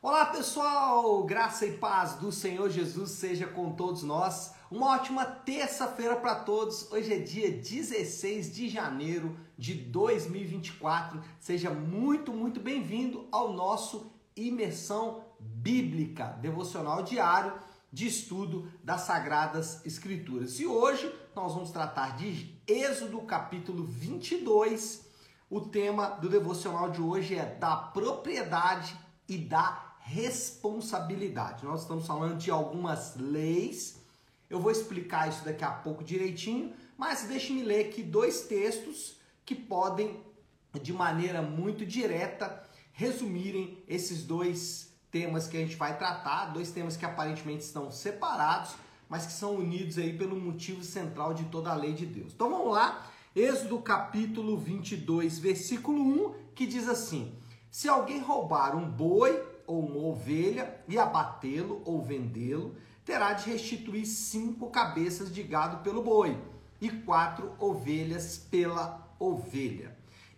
Olá pessoal, graça e paz do Senhor Jesus seja com todos nós. Uma ótima terça-feira para todos. Hoje é dia 16 de janeiro de 2024. Seja muito, muito bem-vindo ao nosso Imersão Bíblica, devocional diário de estudo das Sagradas Escrituras. E hoje nós vamos tratar de Êxodo capítulo 22. O tema do devocional de hoje é da propriedade e da responsabilidade. Nós estamos falando de algumas leis. Eu vou explicar isso daqui a pouco direitinho, mas deixe-me ler aqui dois textos que podem, de maneira muito direta, resumirem esses dois temas que a gente vai tratar, dois temas que aparentemente estão separados, mas que são unidos aí pelo motivo central de toda a lei de Deus. Então vamos lá, Êxodo capítulo 22, versículo 1, que diz assim: Se alguém roubar um boi ou uma ovelha e abatê-lo ou vendê-lo, terá de restituir cinco cabeças de gado pelo boi e quatro ovelhas pela ovelha.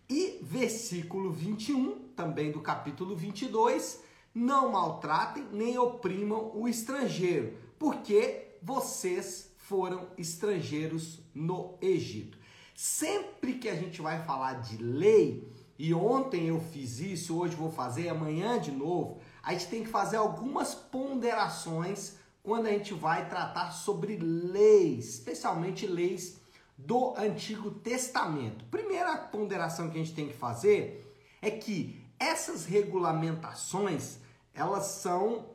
E versículo 21, também do capítulo 22, não maltratem nem oprimam o estrangeiro, porque vocês foram estrangeiros no Egito. Sempre que a gente vai falar de lei, e ontem eu fiz isso, hoje vou fazer, amanhã de novo, a gente tem que fazer algumas ponderações quando a gente vai tratar sobre leis, especialmente leis do Antigo Testamento. Primeira ponderação que a gente tem que fazer é que essas regulamentações, elas são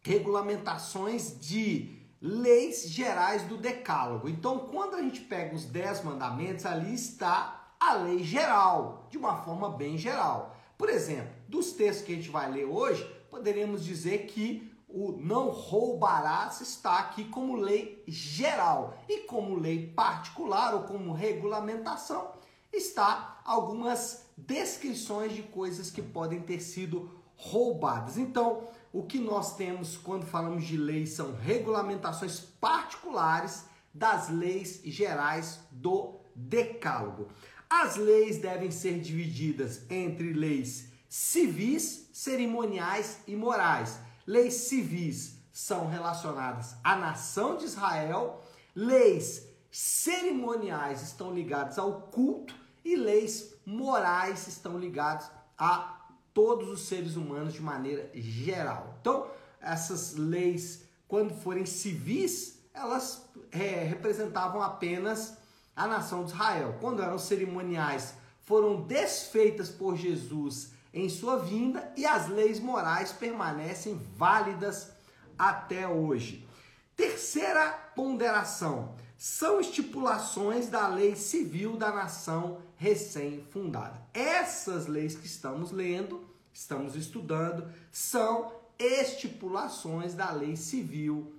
regulamentações de leis gerais do decálogo. Então, quando a gente pega os dez mandamentos, ali está a lei geral, de uma forma bem geral. Por exemplo, dos textos que a gente vai ler hoje, poderíamos dizer que o não roubarás está aqui como lei geral e como lei particular ou como regulamentação está algumas descrições de coisas que podem ter sido roubadas. Então, o que nós temos quando falamos de leis são regulamentações particulares das leis gerais do Decálogo. As leis devem ser divididas entre leis civis, cerimoniais e morais. Leis civis são relacionadas à nação de Israel, leis cerimoniais estão ligadas ao culto e leis morais estão ligadas a todos os seres humanos de maneira geral. Então, essas leis, quando forem civis, elas é, representavam apenas a nação de Israel. Quando eram cerimoniais, foram desfeitas por Jesus em sua vinda e as leis morais permanecem válidas até hoje. Terceira ponderação são estipulações da lei civil da nação recém-fundada. Essas leis que estamos lendo, estamos estudando, são estipulações da lei civil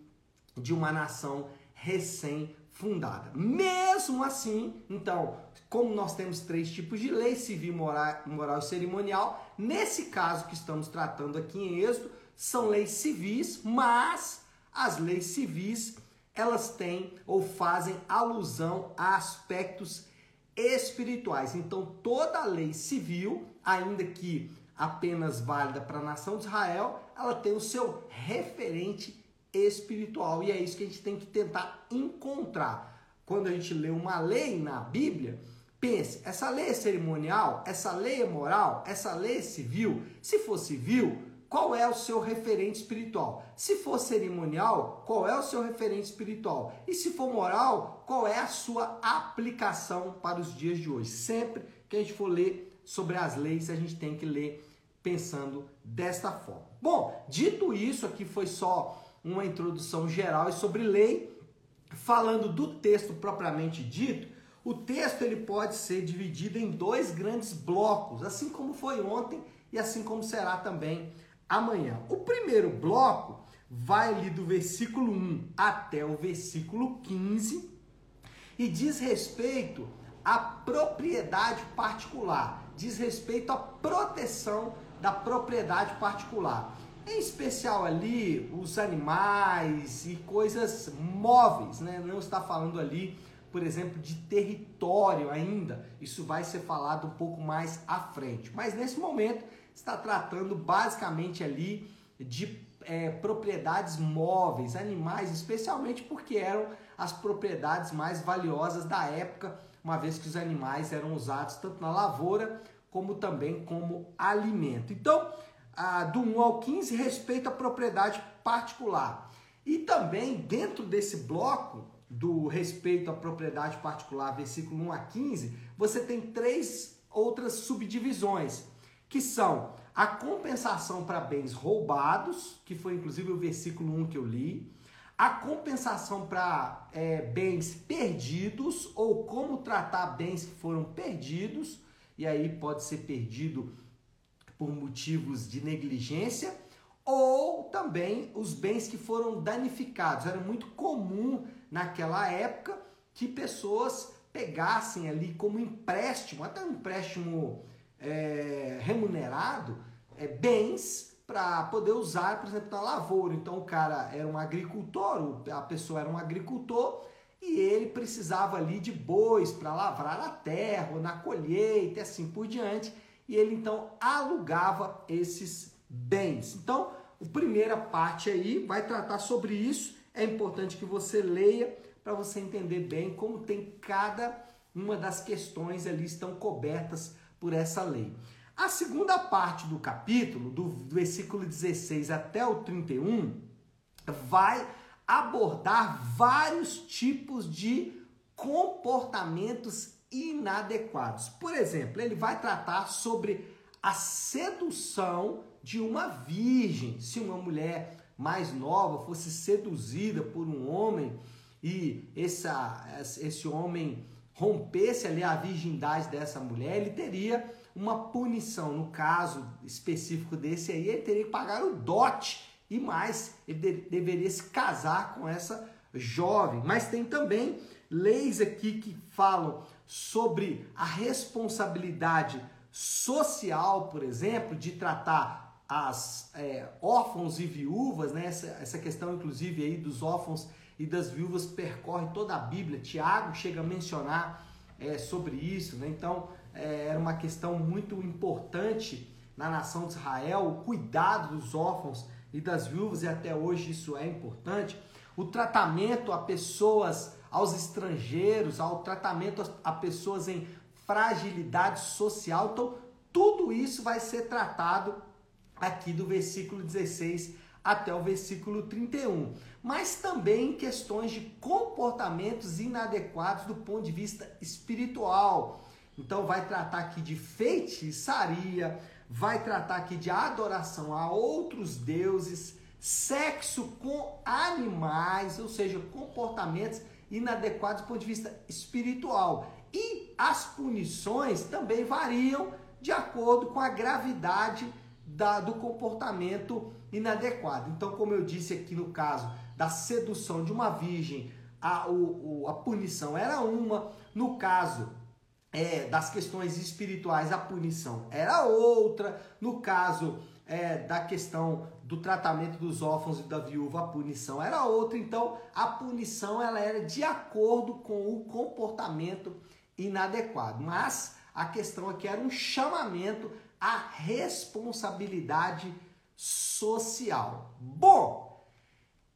de uma nação recém-fundada. Mesmo assim, então, como nós temos três tipos de lei, civil, moral, moral e cerimonial, nesse caso que estamos tratando aqui em Êxodo, são leis civis, mas as leis civis elas têm ou fazem alusão a aspectos espirituais. Então, toda lei civil, ainda que apenas válida para a nação de Israel, ela tem o seu referente espiritual. E é isso que a gente tem que tentar encontrar. Quando a gente lê uma lei na Bíblia, Pense, essa lei é cerimonial, essa lei é moral, essa lei é civil. Se for civil, qual é o seu referente espiritual? Se for cerimonial, qual é o seu referente espiritual? E se for moral, qual é a sua aplicação para os dias de hoje? Sempre que a gente for ler sobre as leis, a gente tem que ler pensando desta forma. Bom, dito isso, aqui foi só uma introdução geral sobre lei. Falando do texto propriamente dito, o texto ele pode ser dividido em dois grandes blocos, assim como foi ontem e assim como será também amanhã. O primeiro bloco vai ali do versículo 1 até o versículo 15 e diz respeito à propriedade particular, diz respeito à proteção da propriedade particular. Em especial ali os animais e coisas móveis, né? Não está falando ali por exemplo, de território ainda. Isso vai ser falado um pouco mais à frente. Mas nesse momento está tratando basicamente ali de é, propriedades móveis, animais, especialmente porque eram as propriedades mais valiosas da época, uma vez que os animais eram usados tanto na lavoura como também como alimento. Então, do 1 ao 15 respeito à propriedade particular. E também dentro desse bloco do respeito à propriedade particular, versículo 1 a 15, você tem três outras subdivisões, que são a compensação para bens roubados, que foi inclusive o versículo 1 que eu li, a compensação para é, bens perdidos, ou como tratar bens que foram perdidos, e aí pode ser perdido por motivos de negligência, ou também os bens que foram danificados. Era muito comum naquela época que pessoas pegassem ali como empréstimo, até um empréstimo é, remunerado, é, bens para poder usar, por exemplo, na lavoura. Então o cara era um agricultor, a pessoa era um agricultor e ele precisava ali de bois para lavrar a terra, ou na colheita e assim por diante. E ele então alugava esses bens. Então, a primeira parte aí vai tratar sobre isso. É importante que você leia para você entender bem como tem cada uma das questões ali estão cobertas por essa lei. A segunda parte do capítulo, do versículo 16 até o 31, vai abordar vários tipos de comportamentos inadequados. Por exemplo, ele vai tratar sobre a sedução de uma virgem. Se uma mulher mais nova fosse seduzida por um homem e essa, esse homem rompesse ali a virgindade dessa mulher, ele teria uma punição. No caso específico desse aí, ele teria que pagar o dote e mais, ele de, deveria se casar com essa jovem. Mas tem também leis aqui que falam sobre a responsabilidade social, por exemplo, de tratar as é, órfãos e viúvas, né? Essa, essa questão, inclusive, aí dos órfãos e das viúvas percorre toda a Bíblia. Tiago chega a mencionar é, sobre isso, né? Então, é, era uma questão muito importante na nação de Israel, o cuidado dos órfãos e das viúvas, e até hoje isso é importante. O tratamento a pessoas, aos estrangeiros, ao tratamento a pessoas em fragilidade social. Então, tudo isso vai ser tratado aqui do versículo 16 até o versículo 31. Mas também questões de comportamentos inadequados do ponto de vista espiritual. Então, vai tratar aqui de feitiçaria, vai tratar aqui de adoração a outros deuses, sexo com animais, ou seja, comportamentos inadequados do ponto de vista espiritual. E as punições também variam de acordo com a gravidade da, do comportamento inadequado. Então, como eu disse aqui no caso da sedução de uma virgem, a, o, a punição era uma. No caso é, das questões espirituais, a punição era outra. No caso é, da questão do tratamento dos órfãos e da viúva, a punição era outra. Então, a punição ela era de acordo com o comportamento inadequado. Mas a questão aqui era um chamamento à responsabilidade social. Bom,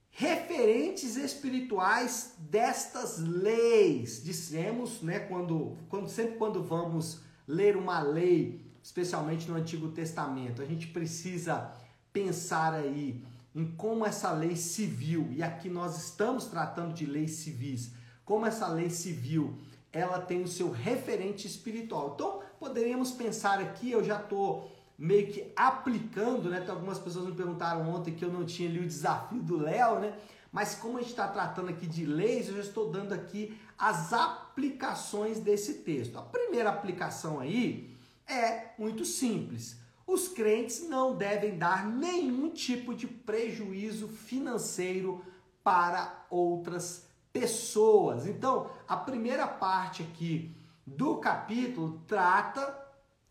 referentes espirituais destas leis. Dissemos, né, quando, quando sempre quando vamos ler uma lei, especialmente no Antigo Testamento, a gente precisa pensar aí em como essa lei civil, e aqui nós estamos tratando de leis civis, como essa lei civil ela tem o seu referente espiritual. Então, poderíamos pensar aqui, eu já estou meio que aplicando, né? Tem algumas pessoas me perguntaram ontem que eu não tinha ali o desafio do Léo, né? Mas como a gente está tratando aqui de leis, eu já estou dando aqui as aplicações desse texto. A primeira aplicação aí é muito simples. Os crentes não devem dar nenhum tipo de prejuízo financeiro para outras pessoas. Então, a primeira parte aqui do capítulo trata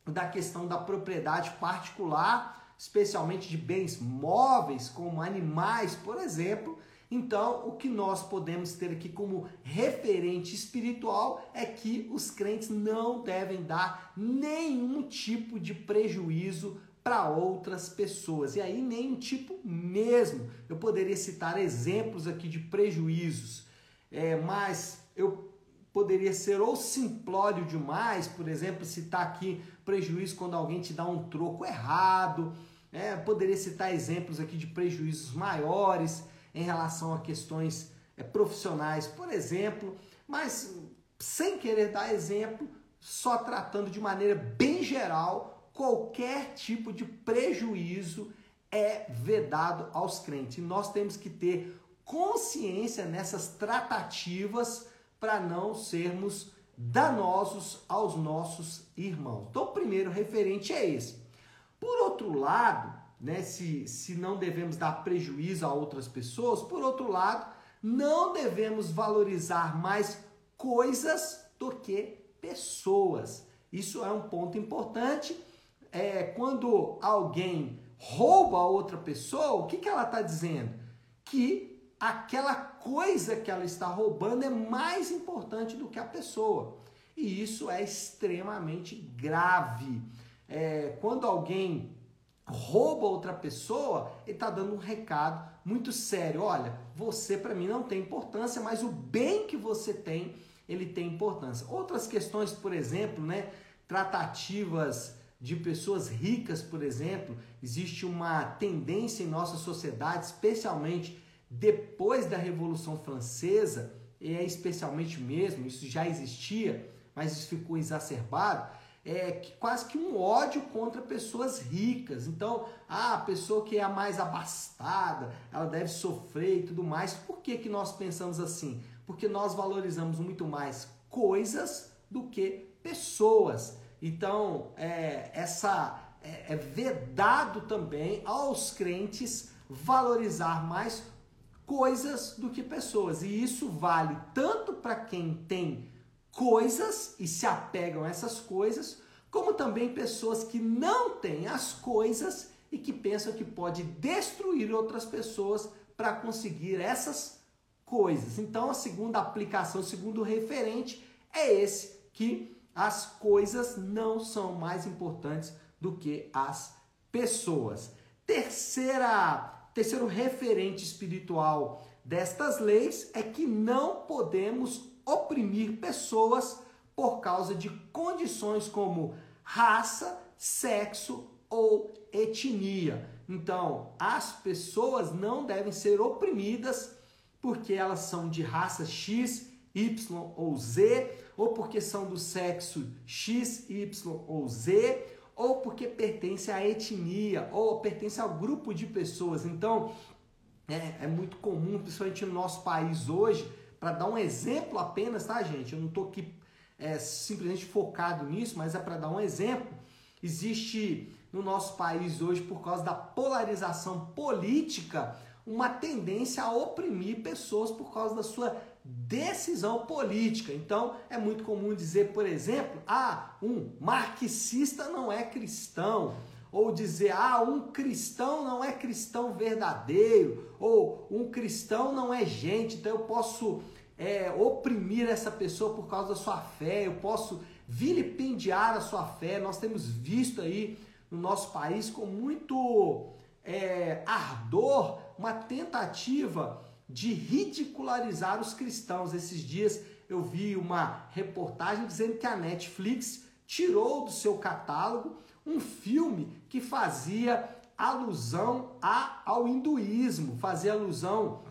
da questão da propriedade particular, especialmente de bens móveis, como animais, por exemplo. Então, o que nós podemos ter aqui como referente espiritual é que os crentes não devem dar nenhum tipo de prejuízo para outras pessoas. E aí, nem tipo mesmo. Eu poderia citar exemplos aqui de prejuízos, é, mas eu poderia ser ou simplório demais, por exemplo, citar aqui prejuízo quando alguém te dá um troco errado. É, poderia citar exemplos aqui de prejuízos maiores em relação a questões é, profissionais, por exemplo, mas sem querer dar exemplo, só tratando de maneira bem geral qualquer tipo de prejuízo é vedado aos crentes. E nós temos que ter consciência nessas tratativas para não sermos danosos aos nossos irmãos. Então, o primeiro referente é esse. Por outro lado, né, se, se não devemos dar prejuízo a outras pessoas, por outro lado, não devemos valorizar mais coisas do que pessoas. Isso é um ponto importante é, quando alguém rouba outra pessoa, o que, que ela está dizendo? Que aquela coisa que ela está roubando é mais importante do que a pessoa. E isso é extremamente grave. É, quando alguém rouba outra pessoa, ele está dando um recado muito sério. Olha, você para mim não tem importância, mas o bem que você tem, ele tem importância. Outras questões, por exemplo, né, tratativas de pessoas ricas, por exemplo, existe uma tendência em nossa sociedade, especialmente depois da Revolução Francesa, e é especialmente mesmo, isso já existia, mas isso ficou exacerbado, é quase que um ódio contra pessoas ricas. Então, ah, a pessoa que é a mais abastada, ela deve sofrer e tudo mais. Por que, que nós pensamos assim? Porque nós valorizamos muito mais coisas do que pessoas. Então, é, essa é, é vedado também aos crentes valorizar mais coisas do que pessoas. E isso vale tanto para quem tem coisas e se apegam a essas coisas, como também pessoas que não têm as coisas e que pensam que pode destruir outras pessoas para conseguir essas coisas. Então, a segunda aplicação, o segundo referente é esse que as coisas não são mais importantes do que as pessoas. Terceira, terceiro referente espiritual destas leis é que não podemos oprimir pessoas por causa de condições como raça, sexo ou etnia. Então, as pessoas não devem ser oprimidas porque elas são de raça X, Y ou Z ou porque são do sexo X, Y ou Z, ou porque pertence à etnia, ou pertence ao grupo de pessoas. Então, é, é muito comum, principalmente no nosso país hoje, para dar um exemplo apenas, tá, gente? Eu não estou aqui é, simplesmente focado nisso, mas é para dar um exemplo. Existe no nosso país hoje, por causa da polarização política, uma tendência a oprimir pessoas por causa da sua decisão política. Então, é muito comum dizer, por exemplo, ah, um marxista não é cristão, ou dizer, ah, um cristão não é cristão verdadeiro, ou um cristão não é gente, então eu posso é, oprimir essa pessoa por causa da sua fé, eu posso vilipendiar a sua fé. Nós temos visto aí no nosso país com muito é, ardor uma tentativa de ridicularizar os cristãos. Esses dias eu vi uma reportagem dizendo que a Netflix tirou do seu catálogo um filme que fazia alusão a, ao hinduísmo, fazia alusão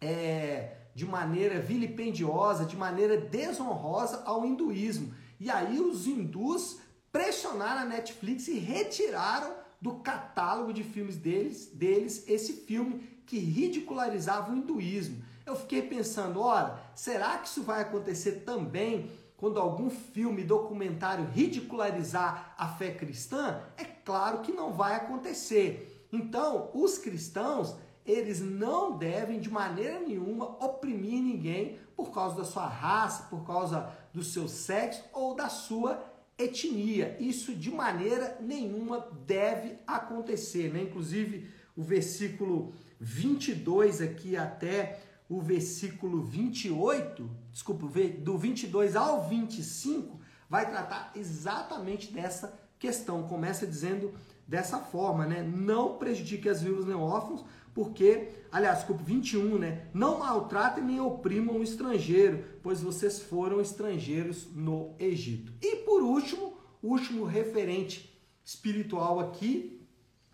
é, de maneira vilipendiosa, de maneira desonrosa ao hinduísmo. E aí os hindus pressionaram a Netflix e retiraram do catálogo de filmes deles, deles esse filme que ridicularizava o hinduísmo. Eu fiquei pensando, ora, será que isso vai acontecer também quando algum filme, documentário ridicularizar a fé cristã? É claro que não vai acontecer. Então, os cristãos, eles não devem de maneira nenhuma oprimir ninguém por causa da sua raça, por causa do seu sexo ou da sua etnia. Isso de maneira nenhuma deve acontecer, né? Inclusive, o versículo 22 aqui até o versículo 28, desculpa, do 22 ao 25, vai tratar exatamente dessa questão. Começa dizendo dessa forma, né? Não prejudique as viúvas nem órfãos, porque, aliás, desculpa, 21, né? Não maltratem nem oprimam o estrangeiro, pois vocês foram estrangeiros no Egito. E por último, último referente espiritual aqui,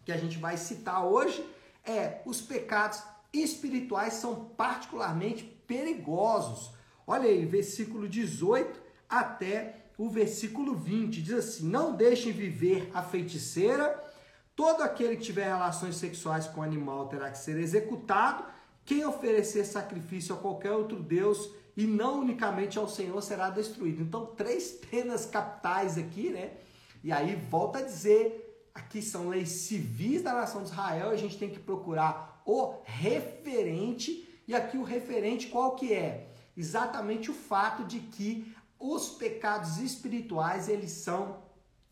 que a gente vai citar hoje, é os pecados espirituais são particularmente perigosos. Olha aí, versículo 18 até o versículo 20 diz assim: Não deixem viver a feiticeira, todo aquele que tiver relações sexuais com animal terá que ser executado. Quem oferecer sacrifício a qualquer outro Deus e não unicamente ao Senhor será destruído. Então, três penas capitais aqui, né? E aí volta a dizer, aqui são leis civis da nação de Israel, a gente tem que procurar o referente, e aqui o referente qual que é? Exatamente o fato de que os pecados espirituais eles são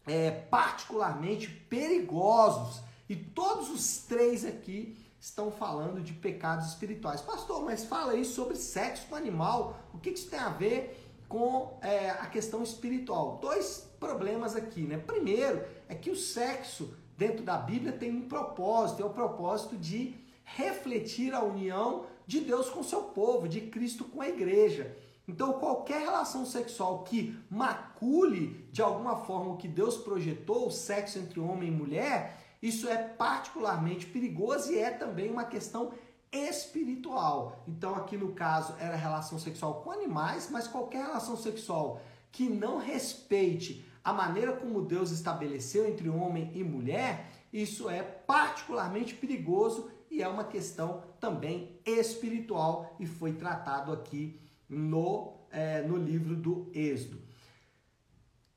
é, particularmente perigosos e todos os três aqui estão falando de pecados espirituais. Pastor, mas fala aí sobre sexo com animal. O que isso tem a ver com é, a questão espiritual? Dois problemas aqui, né? Primeiro é que o sexo dentro da Bíblia tem um propósito, é o propósito de refletir a união de Deus com seu povo, de Cristo com a igreja. Então, qualquer relação sexual que macule de alguma forma o que Deus projetou, o sexo entre homem e mulher, isso é particularmente perigoso e é também uma questão espiritual. Então, aqui no caso, era relação sexual com animais, mas qualquer relação sexual que não respeite a maneira como Deus estabeleceu entre homem e mulher, isso é particularmente perigoso é uma questão também espiritual e foi tratado aqui no, é, no livro do Êxodo.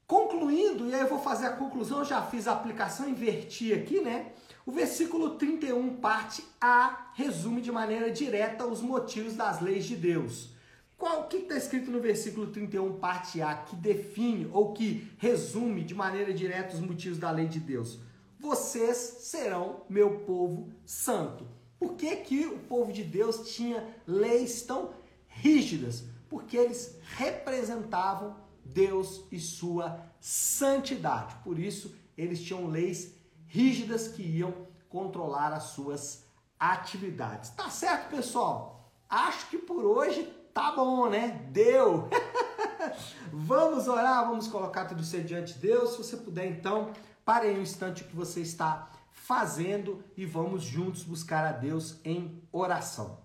Concluindo, e aí eu vou fazer a conclusão, já fiz a aplicação, inverti aqui, né? O versículo 31, parte A, resume de maneira direta os motivos das leis de Deus. Qual o que está escrito no versículo 31, parte A, que define ou que resume de maneira direta os motivos da lei de Deus? Vocês serão meu povo santo. Por que, que o povo de Deus tinha leis tão rígidas, porque eles representavam Deus e sua santidade. Por isso, eles tinham leis rígidas que iam controlar as suas atividades. Tá certo, pessoal? Acho que por hoje tá bom, né? Deu! vamos orar, vamos colocar tudo isso diante de Deus. Se você puder, então, pare aí um instante o que você está fazendo e vamos juntos buscar a Deus em oração.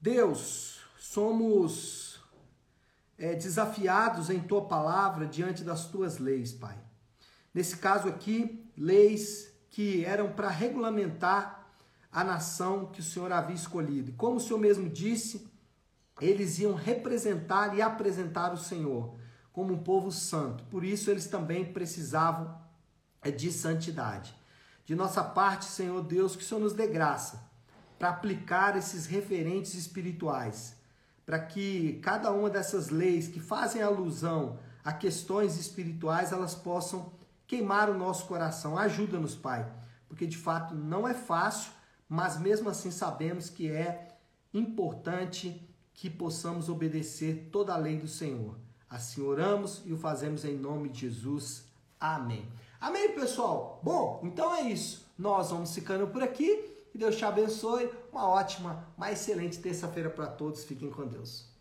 Deus, somos é, desafiados em tua palavra diante das tuas leis, Pai. Nesse caso aqui, leis que eram para regulamentar a nação que o Senhor havia escolhido. Como o Senhor mesmo disse, eles iam representar e apresentar o Senhor como um povo santo. Por isso, eles também precisavam é, de santidade. De nossa parte, Senhor Deus, que o Senhor nos dê graça para aplicar esses referentes espirituais, para que cada uma dessas leis que fazem alusão a questões espirituais, elas possam queimar o nosso coração. Ajuda-nos, Pai, porque de fato não é fácil, mas mesmo assim sabemos que é importante que possamos obedecer toda a lei do Senhor. Assim oramos e o fazemos em nome de Jesus. Amém. Amém, pessoal? Bom, então é isso. Nós vamos ficando por aqui. Que Deus te abençoe. Uma ótima, uma excelente terça-feira para todos. Fiquem com Deus.